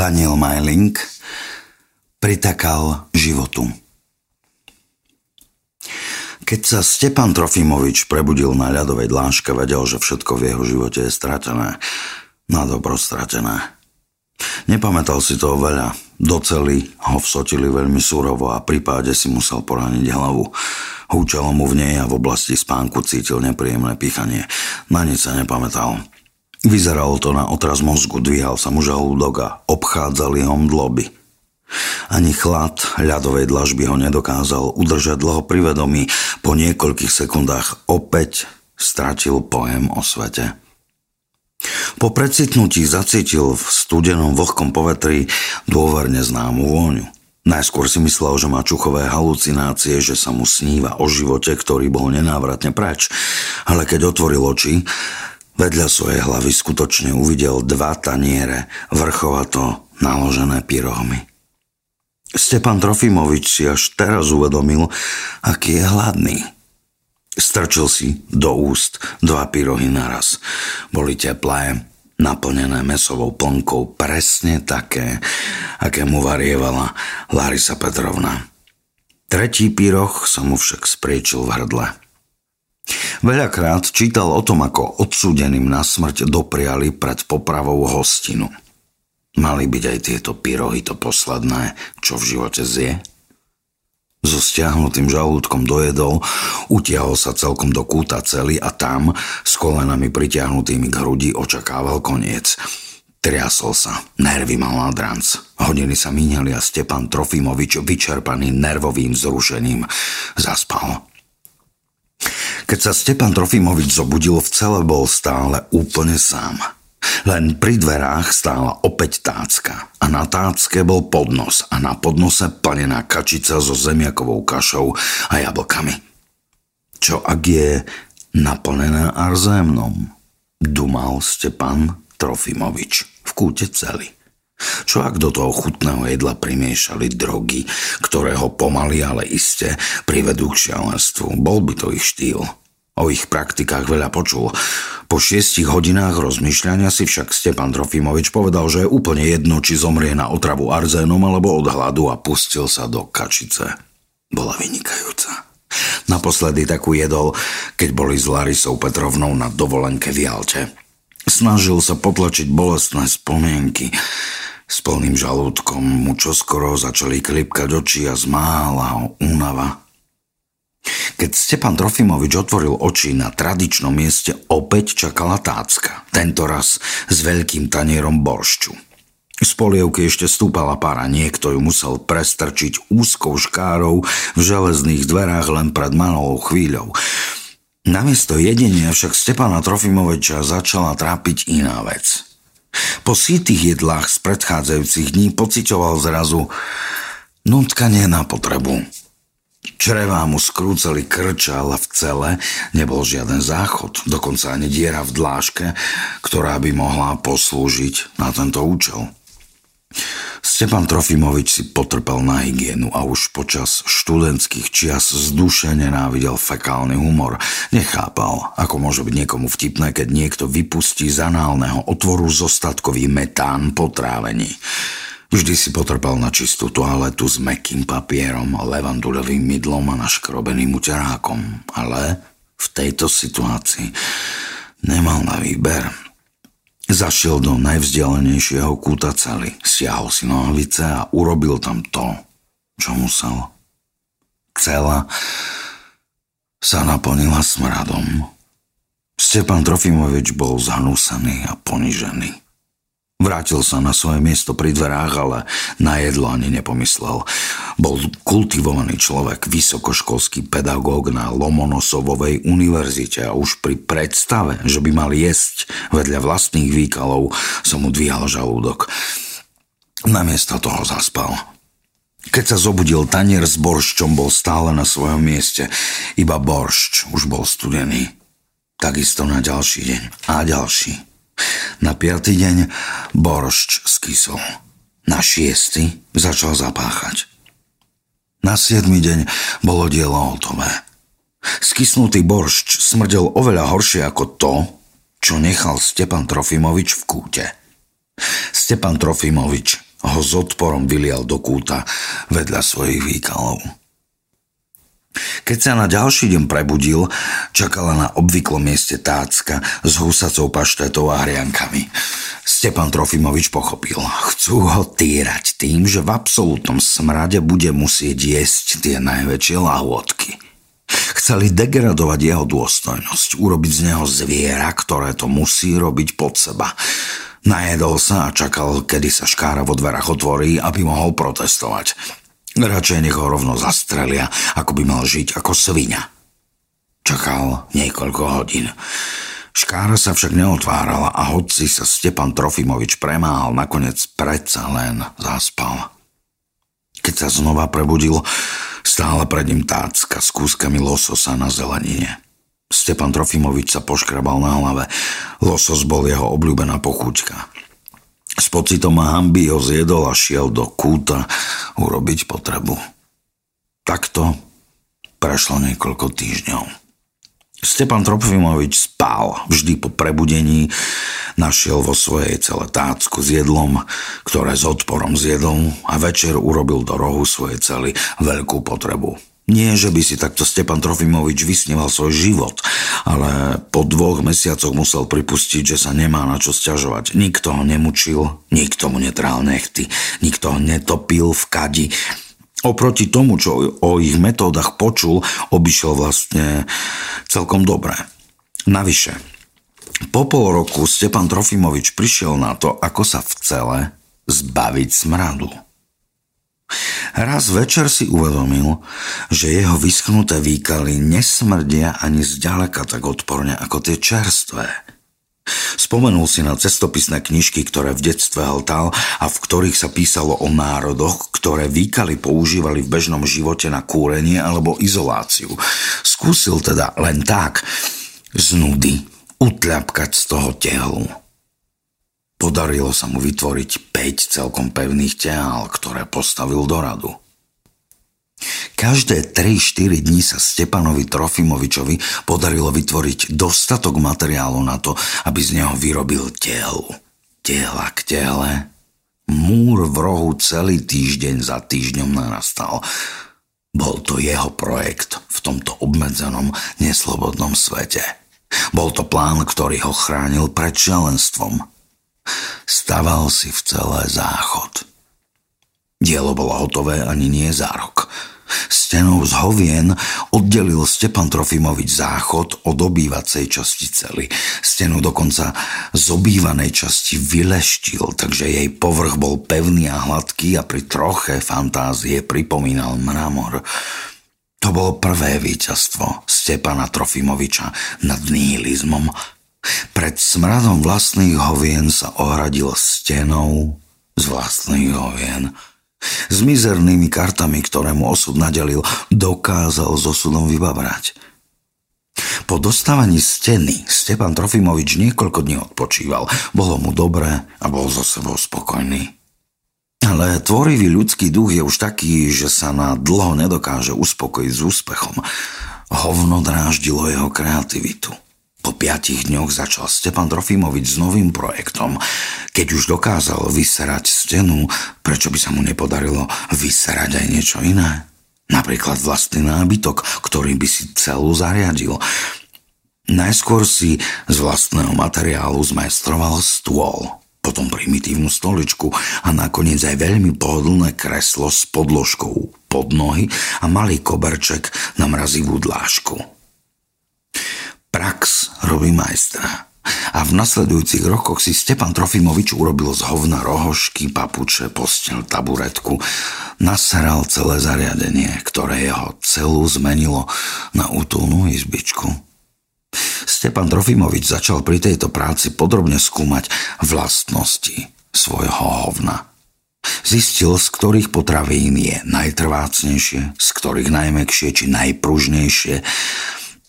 Daniel Majling pritakal životu. Keď sa Stepan Trofimovič prebudil na ľadovej dláške, vedel, že všetko v jeho živote je stratené. Na dobro stratené. Nepamätal si toho veľa. Do cely ho vsotili veľmi surovo a pri páde si musel porániť hlavu. Húčalo mu v nej a v oblasti spánku cítil nepríjemné pýchanie. Na nič sa nepamätal. Vyzeralo to na otraz mozgu, dvíhal sa mu žalúdok a obchádzali ho mdloby. Ani chlad ľadovej dlažby ho nedokázal udržať dlho pri vedomí. Po niekoľkých sekundách opäť stratil pojem o svete. Po precitnutí zacítil v studenom vlhkom povetri dôverne známu vôňu. Najskôr si myslel, že má čuchové halucinácie, že sa mu sníva o živote, ktorý bol nenávratne preč. Ale keď otvoril oči, Vedľa svojej hlavy skutočne uvidel dva taniere, vrchovato naložené pyrohmy. Stepan Trofimovič si až teraz uvedomil, aký je hladný. Strčil si do úst dva pyrohy naraz. Boli teplé, naplnené mesovou plnkou, presne také, aké mu varievala Larisa Petrovna. Tretí pyroch sa mu však spriečil v hrdle. Veľakrát čítal o tom, ako odsúdeným na smrť dopriali pred popravou hostinu. Mali byť aj tieto pyrohy to posledné, čo v živote zje? So stiahnutým žalúdkom dojedol, utiahol sa celkom do kúta celý a tam, s kolenami pritiahnutými k hrudi, očakával koniec. Triasol sa, nervy mal na dranc. Hodiny sa míňali a Stepan Trofimovič, vyčerpaný nervovým zrušením, zaspal. Keď sa Stepan Trofimovič zobudil, v cele bol stále úplne sám. Len pri dverách stála opäť tácka a na tácke bol podnos a na podnose plnená kačica so zemiakovou kašou a jablkami. Čo ak je naplnená arzémnom? Dumal Stepan Trofimovič v kúte cely. Čo ak do toho chutného jedla primiešali drogy, ktoré ho pomaly, ale iste privedú k šialenstvu? Bol by to ich štýl. O ich praktikách veľa počul. Po šiestich hodinách rozmýšľania si však Stepan Trofimovič povedal, že je úplne jedno, či zomrie na otravu arzénom alebo od hladu a pustil sa do kačice. Bola vynikajúca. Naposledy takú jedol, keď boli s Larisou Petrovnou na dovolenke v Jalte. Snažil sa potlačiť bolestné spomienky. S plným žalúdkom mu čoskoro začali klipkať oči a zmála ho únava. Keď Stepan Trofimovič otvoril oči na tradičnom mieste, opäť čakala tácka. Tento raz s veľkým tanierom boršču. Z polievky ešte stúpala para, niekto ju musel prestrčiť úzkou škárou v železných dverách len pred malou chvíľou. Namiesto jedenia však Stepana Trofimoviča začala trápiť iná vec. Po sítých jedlách z predchádzajúcich dní pocitoval zrazu nutkanie na potrebu. Črevá mu skrúcali krča, ale v cele nebol žiaden záchod, dokonca ani diera v dláške, ktorá by mohla poslúžiť na tento účel. Stepan Trofimovič si potrpel na hygienu a už počas študentských čias z duše nenávidel fekálny humor. Nechápal, ako môže byť niekomu vtipné, keď niekto vypustí z análneho otvoru zostatkový metán po trávení. Vždy si potrpel na čistú toaletu s mekým papierom, levandulovým mydlom a naškrobeným uterákom. Ale v tejto situácii nemal na výber. Zašiel do najvzdialenejšieho kúta cely, siahol si nohavice a urobil tam to, čo musel. Cela sa naplnila smradom. Stepan Trofimovič bol zhnúsený a ponižený. Vrátil sa na svoje miesto pri dverách, ale na jedlo ani nepomyslel. Bol kultivovaný človek, vysokoškolský pedagóg na Lomonosovovej univerzite a už pri predstave, že by mal jesť vedľa vlastných výkalov, sa mu dvíhal žalúdok. Namiesto toho zaspal. Keď sa zobudil tanier s borščom, bol stále na svojom mieste. Iba boršč už bol studený. Takisto na ďalší deň a ďalší. Na piatý deň boršč skysol. Na šiestý začal zapáchať. Na siedmy deň bolo dielo hotové. Skysnutý boršč smrdel oveľa horšie ako to, čo nechal Stepan Trofimovič v kúte. Stepan Trofimovič ho s odporom vylial do kúta vedľa svojich výkalov. Keď sa na ďalší deň prebudil, čakala na obvyklom mieste tácka s husacou paštetou a hriankami. Stepan Trofimovič pochopil. Chcú ho týrať tým, že v absolútnom smrade bude musieť jesť tie najväčšie lahôdky. Chceli degradovať jeho dôstojnosť, urobiť z neho zviera, ktoré to musí robiť pod seba. Najedol sa a čakal, kedy sa škára vo dverách otvorí, aby mohol protestovať. Radšej nech ho rovno zastrelia, ako by mal žiť ako svinia. Čakal niekoľko hodín. Škára sa však neotvárala a hoci sa Stepan Trofimovič premáhal, nakoniec predsa len zaspal. Keď sa znova prebudil, stála pred ním tácka s kúskami lososa na zelenine. Stepan Trofimovič sa poškrabal na hlave. Losos bol jeho obľúbená pochúťka. S pocitom hamby ho zjedol a šiel do kúta urobiť potrebu. Takto prešlo niekoľko týždňov. Stepan Trofimovič spál vždy po prebudení, našiel vo svojej celé tácku s jedlom, ktoré s odporom zjedol a večer urobil do rohu svojej cely veľkú potrebu. Nie, že by si takto Stepan Trofimovič vysníval svoj život, ale po dvoch mesiacoch musel pripustiť, že sa nemá na čo sťažovať. Nikto ho nemučil, nikto mu netrál nechty, nikto ho netopil v kadi. Oproti tomu, čo o ich metódach počul, obišiel vlastne celkom dobre. Navyše, po pol roku Stepan Trofimovič prišiel na to, ako sa v cele zbaviť smradu. Raz večer si uvedomil, že jeho vyschnuté výkaly nesmrdia ani zďaleka tak odporne ako tie čerstvé. Spomenul si na cestopisné knižky, ktoré v detstve hltal a v ktorých sa písalo o národoch, ktoré výkaly používali v bežnom živote na kúrenie alebo izoláciu. Skúsil teda len tak, z nudy, utľapkať z toho tehlu. Podarilo sa mu vytvoriť 5 celkom pevných teál, ktoré postavil do radu. Každé 3-4 dní sa Stepanovi Trofimovičovi podarilo vytvoriť dostatok materiálu na to, aby z neho vyrobil telu. Tela k tele. Múr v rohu celý týždeň za týždňom narastal. Bol to jeho projekt v tomto obmedzenom, neslobodnom svete. Bol to plán, ktorý ho chránil pred šialenstvom – Staval si v celé záchod. Dielo bolo hotové ani nie za rok. Stenou z hovien oddelil Stepan Trofimovič záchod od obývacej časti cely. Stenu dokonca z obývanej časti vyleštil, takže jej povrch bol pevný a hladký a pri troche fantázie pripomínal mramor. To bolo prvé víťazstvo Stepana Trofimoviča nad nihilizmom pred smradom vlastných hovien sa ohradil stenou z vlastných hovien. S mizernými kartami, ktoré mu osud nadelil, dokázal s osudom vybabrať. Po dostávaní steny Stepan Trofimovič niekoľko dní odpočíval. Bolo mu dobré a bol so sebou spokojný. Ale tvorivý ľudský duch je už taký, že sa na dlho nedokáže uspokojiť s úspechom. Hovno dráždilo jeho kreativitu. Po piatich dňoch začal Stepan Trofimovič s novým projektom. Keď už dokázal vyserať stenu, prečo by sa mu nepodarilo vyserať aj niečo iné? Napríklad vlastný nábytok, ktorý by si celú zariadil. Najskôr si z vlastného materiálu zmajstroval stôl, potom primitívnu stoličku a nakoniec aj veľmi pohodlné kreslo s podložkou pod nohy a malý koberček na mrazivú dlášku. Prax robí majstra. A v nasledujúcich rokoch si Stepan Trofimovič urobil z hovna rohošky, papuče, postel, taburetku. Naseral celé zariadenie, ktoré jeho celú zmenilo na útulnú izbičku. Stepan Trofimovič začal pri tejto práci podrobne skúmať vlastnosti svojho hovna. Zistil, z ktorých potravín je najtrvácnejšie, z ktorých najmekšie či najpružnejšie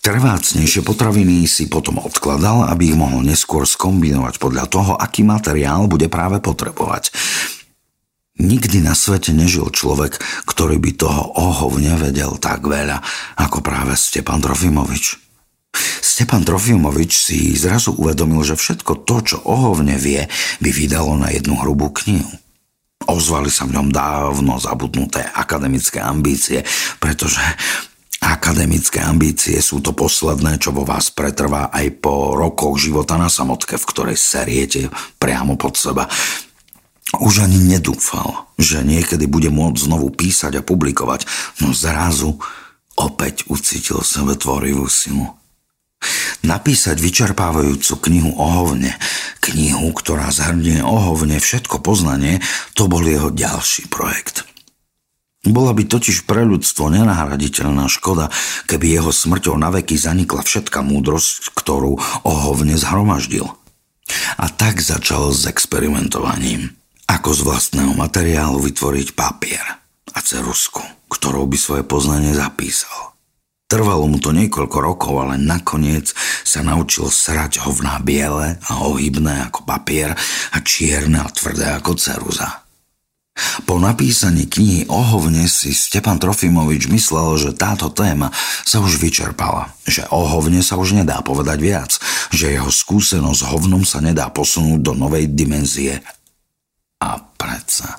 Trvácnejšie potraviny si potom odkladal, aby ich mohol neskôr skombinovať podľa toho, aký materiál bude práve potrebovať. Nikdy na svete nežil človek, ktorý by toho ohovne vedel tak veľa, ako práve Stepan Trofimovič. Stepan Trofimovič si zrazu uvedomil, že všetko to, čo ohovne vie, by vydalo na jednu hrubú knihu. Ozvali sa v ňom dávno zabudnuté akademické ambície, pretože akademické ambície sú to posledné, čo vo vás pretrvá aj po rokoch života na samotke, v ktorej seriete priamo pod seba. Už ani nedúfal, že niekedy bude môcť znovu písať a publikovať, no zrazu opäť ucítil sebe tvorivú silu. Napísať vyčerpávajúcu knihu o hovne, knihu, ktorá zhrnie o hovne všetko poznanie, to bol jeho ďalší projekt. Bola by totiž pre ľudstvo nenahraditeľná škoda, keby jeho smrťou naveky zanikla všetká múdrosť, ktorú o hovne zhromaždil. A tak začal s experimentovaním. Ako z vlastného materiálu vytvoriť papier a cerusku, ktorou by svoje poznanie zapísal. Trvalo mu to niekoľko rokov, ale nakoniec sa naučil srať hovná biele a ohybné ako papier a čierne a tvrdé ako ceruza. Po napísaní knihy o hovne si Stepan Trofimovič myslel, že táto téma sa už vyčerpala, že o hovne sa už nedá povedať viac, že jeho skúsenosť s hovnom sa nedá posunúť do novej dimenzie. A predsa.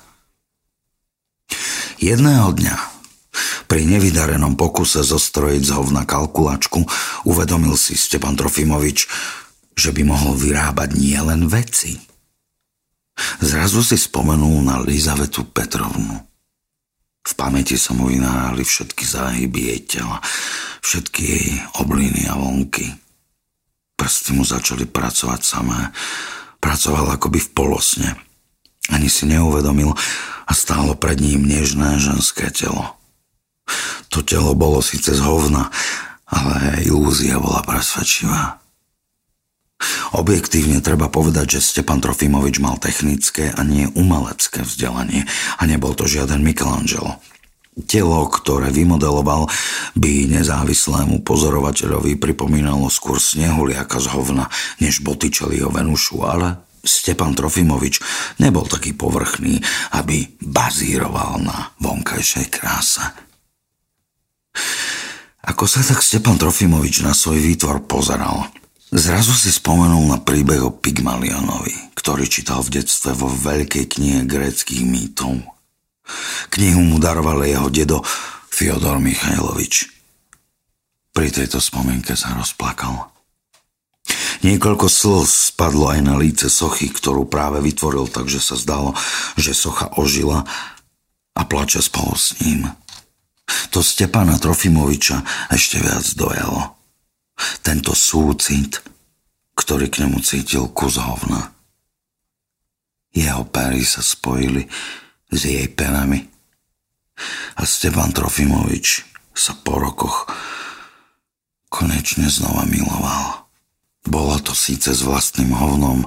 Jedného dňa pri nevydarenom pokuse zostrojiť z hovna kalkulačku uvedomil si Stepan Trofimovič, že by mohol vyrábať nielen veci. Zrazu si spomenul na Lizavetu Petrovnu. V pamäti sa mu vynárali všetky záhyby jej tela, všetky jej obliny a vonky. Prsty mu začali pracovať samé. Pracoval akoby v polosne. Ani si neuvedomil a stálo pred ním nežné ženské telo. To telo bolo síce z hovna, ale ilúzia bola presvedčivá. Objektívne treba povedať, že Stepan Trofimovič mal technické a nie umelecké vzdelanie a nebol to žiaden Michelangelo. Telo, ktoré vymodeloval, by nezávislému pozorovateľovi pripomínalo skôr snehuliaka z hovna, než Botticelliho Venušu, ale Stepan Trofimovič nebol taký povrchný, aby bazíroval na vonkajšej kráse. Ako sa tak Stepan Trofimovič na svoj výtvor pozeral, zrazu si spomenul na príbeh o Pygmalionovi, ktorý čítal v detstve vo veľkej knihe gréckých mýtov. Knihu mu daroval jeho dedo Fyodor Michajlovič. Pri tejto spomienke sa rozplakal. Niekoľko slz spadlo aj na líce sochy, ktorú práve vytvoril, takže sa zdalo, že socha ožila a plače spolu s ním. To Stepana Trofimoviča ešte viac dojalo. Tento súcit, ktorý k nemu cítil kus hovna. Jeho pery sa spojili s jej penami a Stepan Trofimovič sa po rokoch konečne znova miloval. Bolo to síce s vlastným hovnom,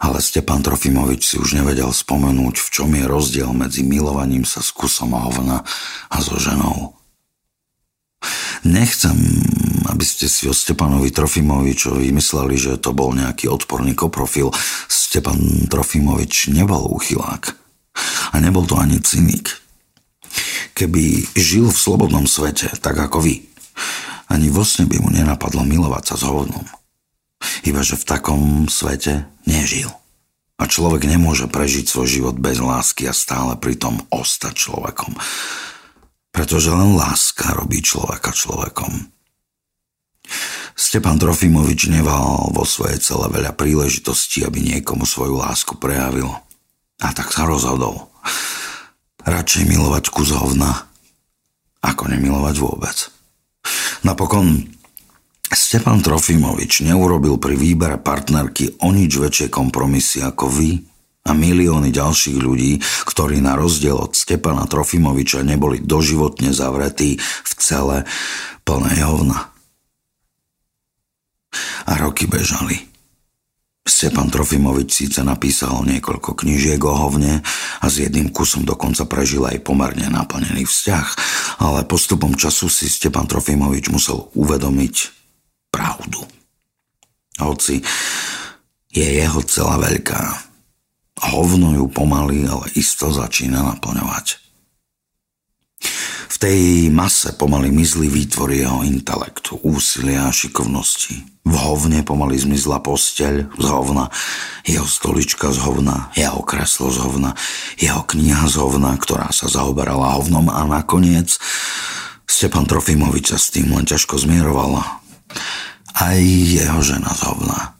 ale Stepan Trofimovič si už nevedel spomenúť, v čom je rozdiel medzi milovaním sa s kusom hovna a so ženou. Nechcem, aby ste si o Stepanovi Trofimovičovi mysleli, že to bol nejaký odporný koprofil. Stepan Trofimovič nebol uchylák. A nebol to ani cynik. Keby žil v slobodnom svete, tak ako vy, ani vlastne by mu nenapadlo milovať sa s hovnom. Iba že v takom svete nežil. A človek nemôže prežiť svoj život bez lásky a stále pritom ostať človekom. Pretože len láska robí človeka človekom. Stepan Trofimovič neval vo svojej celé veľa príležitostí, aby niekomu svoju lásku prejavil. A tak sa rozhodol. Radšej milovať kus hovna, ako nemilovať vôbec. Napokon Stepan Trofimovič neurobil pri výbere partnerky o nič väčšie kompromisy ako vy a milióny ďalších ľudí, ktorí na rozdiel od Stepana Trofimoviča neboli doživotne zavretí v cele plnej hovna. A roky bežali. Stepan Trofimovič síce napísal niekoľko knížiek o hovne a s jedným kusom dokonca prežil aj pomerne naplnený vzťah, ale postupom času si Stepan Trofimovič musel uvedomiť, pravdu. Hoci je jeho celá veľká. Hovno ju pomaly, ale isto začína naplňovať. V tej mase pomaly mizli výtvory jeho intelektu, úsilia a šikovnosti. V hovne pomaly zmizla posteľ z hovna, jeho stolička z hovna, jeho kreslo z hovna, jeho kniha z hovna, ktorá sa zaoberala hovnom a nakoniec Stepan Trofimovič sa s tým len ťažko zmieroval. Aj jeho žena z hovna.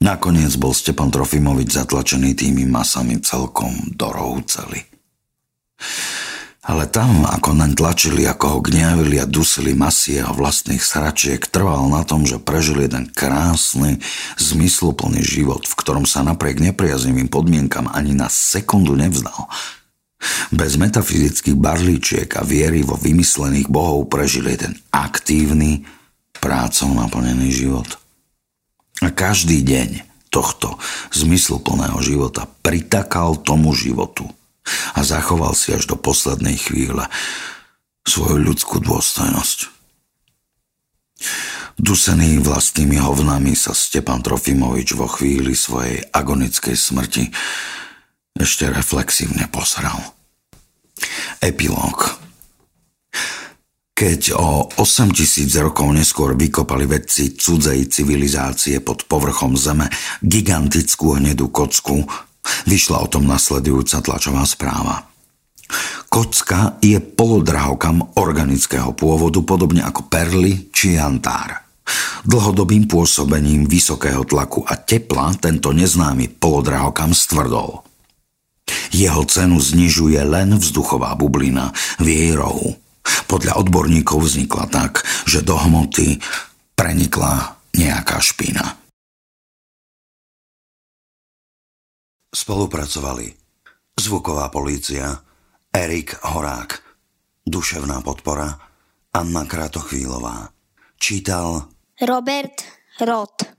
Nakoniec bol Stepan Trofimovič zatlačený tými masami celkom do rohu. Ale tam, ako naň tlačili, ako ho gňavili a dusili masy jeho vlastných sračiek, trval na tom, že prežil jeden krásny, zmysluplný život, v ktorom sa napriek nepriaznivým podmienkam ani na sekundu nevzdal. Bez metafyzických barlíčiek a viery vo vymyslených bohov prežil jeden aktívny, prácou naplnený život – a každý deň tohto zmysluplného života pritakal tomu životu a zachoval si až do poslednej chvíle svoju ľudskú dôstojnosť. Dusený vlastnými hovnami sa Stepan Trofimovič vo chvíli svojej agonickej smrti ešte reflexívne posral. Epilóg keď o 8000 rokov neskôr vykopali vedci cudzej civilizácie pod povrchom Zeme gigantickú hnedú kocku, vyšla o tom nasledujúca tlačová správa. Kocka je polodrahokam organického pôvodu, podobne ako perly či jantár. Dlhodobým pôsobením vysokého tlaku a tepla tento neznámy polodrahokam stvrdol. Jeho cenu znižuje len vzduchová bublina v jej rohu. Podľa odborníkov vznikla tak, že do hmoty prenikla nejaká špina. Spolupracovali zvuková polícia, Erik Horák, duševná podpora, Anna Kratochvílová. Čítal Robert Roth.